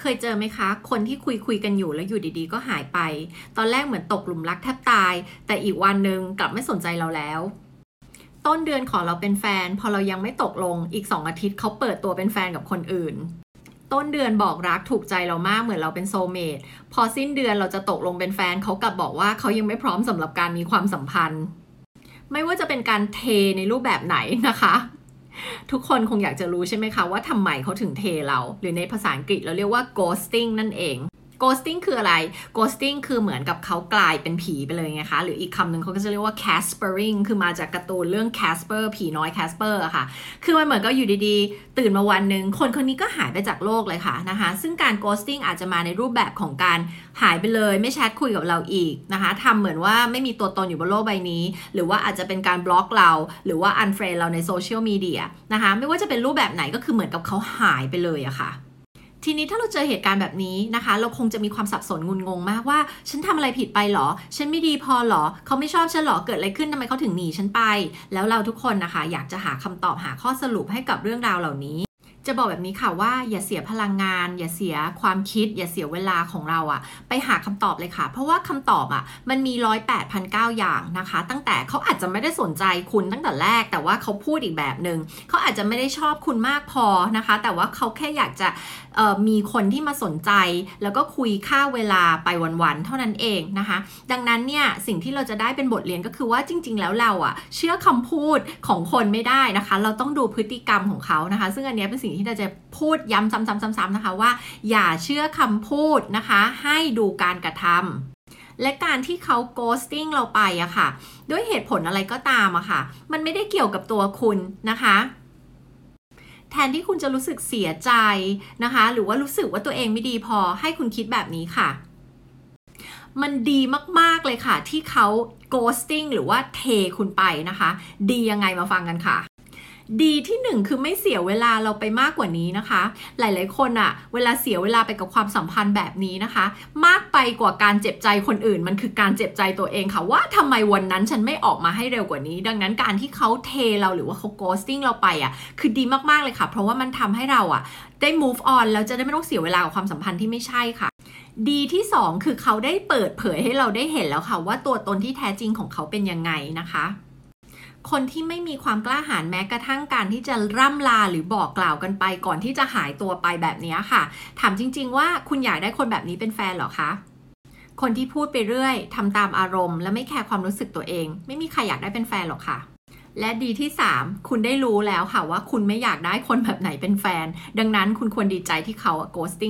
เคยเจอไหมคะ คนที่คุยคุยกันอยู่แล้วอยู่ดีๆ ก็หายไป ตอนแรกเหมือนตกหลุมรักแทบตาย แต่อีกวันหนึ่งกลับไม่สนใจเราแล้ว ต้นเดือนขอเราเป็นแฟน พอเรายังไม่ตกลงอีกสองอาทิตย์เขาเปิดตัวเป็นแฟนกับคนอื่น ต้นเดือนบอกรักถูกใจเรามากเหมือนเราเป็นโซเมตพอสิ้นเดือนเราจะตกลงเป็นแฟนเขากลับบอกว่าเขายังไม่พร้อมสำหรับการมีความสัมพันธ์ ไม่ว่าจะเป็นการเทในรูปแบบไหนนะคะ ทุกคนคงอยากจะรู้ใช่ไหมคะว่าทำไมเขาถึงเทเรา หรือในภาษาอังกฤษเราเรียกว่า ghosting นั่นเอง ghosting คืออะไร ghosting คือเหมือนกับเขากลายเป็นผีไปเลยไงคะ หรืออีกคำหนึ่งเขาก็จะเรียกว่า caspering คือมาจากการ์ตูนเรื่อง Casper ผีน้อย Casper อะค่ะ คือมันเหมือนก็อยู่ดีๆ ตื่นมาวันหนึ่งคนคนนี้ก็หายไปจากโลกเลยค่ะนะคะ ซึ่งการ ghosting อาจจะมาในรูปแบบของการหายไปเลย ไม่แชทคุยกับเราอีกนะคะทำเหมือนว่าไม่มีตัวตนอยู่บนโลกใบนี้ หรือว่าอาจจะเป็นการบล็อกเรา หรือว่า unfriend เราในโซเชียลมีเดียนะคะ ไม่ว่าจะเป็นรูปแบบไหนก็คือเหมือนกับเขาหายไปเลยอะค่ะ ทีนี้ถ้าเราเจอเหตุการณ์แบบนี้นะคะ เราคงจะมีความสับสนงุนงงมากว่า ฉันทำอะไรผิดไปหรอ ฉันไม่ดีพอหรอ เขาไม่ชอบฉันหรอ เกิดอะไรขึ้นทำไมเขาถึงหนีฉันไป แล้วเราทุกคนนะคะ อยากจะหาคำตอบหาข้อสรุปให้กับเรื่องราวเหล่านี้ จะบอกแบบนี้ค่ะว่าอย่าเสียพลังงาน อย่าเสียความคิด อย่าเสียเวลาของเราอะไปหาคำตอบเลยค่ะ เพราะว่าคำตอบอะมันมีร้อยแปดพันเก้าอย่างนะคะ ตั้งแต่เขาอาจจะไม่ได้สนใจคุณตั้งแต่แรก แต่ว่าเขาพูดอีกแบบหนึง่งเขาอาจจะไม่ได้ชอบคุณมากพอนะคะ แต่ว่าเขาแค่อยากจะมีคนที่มาสนใจ แล้วก็คุยค่าเวลาไปวันๆเท่านั้นเองนะคะ ดังนั้นเนี่ยสิ่งที่เราจะได้เป็นบทเรียนก็คือว่าจริง ๆ แล้วเราอะเชื่อคำพูดของคนไม่ได้นะคะ เราต้องดูพฤติกรรมของเขานะคะ ซึ่งอันนี้เป็นสิ่งที่เราจะพูดย้ำซ้ำๆๆ นะคะว่า อย่าเชื่อคำพูดนะคะ ให้ดูการกระทำและการที่เขา ghosting เราไปอะค่ะ ด้วยเหตุผลอะไรก็ตามอะค่ะ มันไม่ได้เกี่ยวกับตัวคุณนะคะ แทนที่คุณจะรู้สึกเสียใจนะคะ หรือว่ารู้สึกว่าตัวเองไม่ดีพอให้คุณคิดแบบนี้ค่ะ มันดีมากๆเลยค่ะ ที่เขา ghosting หรือว่าเทคุณไปนะคะ ดียังไงมาฟังกันค่ะ ดีที่หนึ่งคือไม่เสียเวลาเราไปมากกว่านี้นะคะ หลายๆคนอะเวลาเสียเวลาไปกับความสัมพันธ์แบบนี้นะคะ มากไปกว่าการเจ็บใจคนอื่น มันคือการเจ็บใจตัวเองค่ะ ว่าทำไมวันนั้นฉันไม่ออกมาให้เร็วกว่านี้ ดังนั้นการที่เขาเทเราหรือว่าเขา ghosting เราไปอะคือดีมากๆเลยค่ะ เพราะว่ามันทำให้เราอะได้ move on แล้วจะได้ไม่ต้องเสียเวลากับความสัมพันธ์ที่ไม่ใช่ค่ะดีที่ 2 คือเขาได้เปิดเผยให้เราได้เห็นแล้วค่ะ ว่าตัวตนที่แท้จริงของเขาเป็นยังไงนะคะ คนที่ไม่มีความกล้าหาญแม้กระทั่งการที่จะร่ำลาหรือบอกกล่าวกันไป ก่อนที่จะหายตัวไปแบบนี้ค่ะ ถามจริง ๆ ว่าคุณอยากได้คนแบบนี้เป็นแฟนหรอคะคนที่พูดไปเรื่อยทำตามอารมณ์ และไม่แคร์ความรู้สึกตัวเอง ไม่มีใครอยากได้เป็นแฟนหรอกค่ะ และดีที่ 3 คุณได้รู้แล้วค่ะว่าคุณไม่อยากได้คนแบบไหนเป็นแฟน ดังนั้นคุณควรดีใจที่เขา ghosting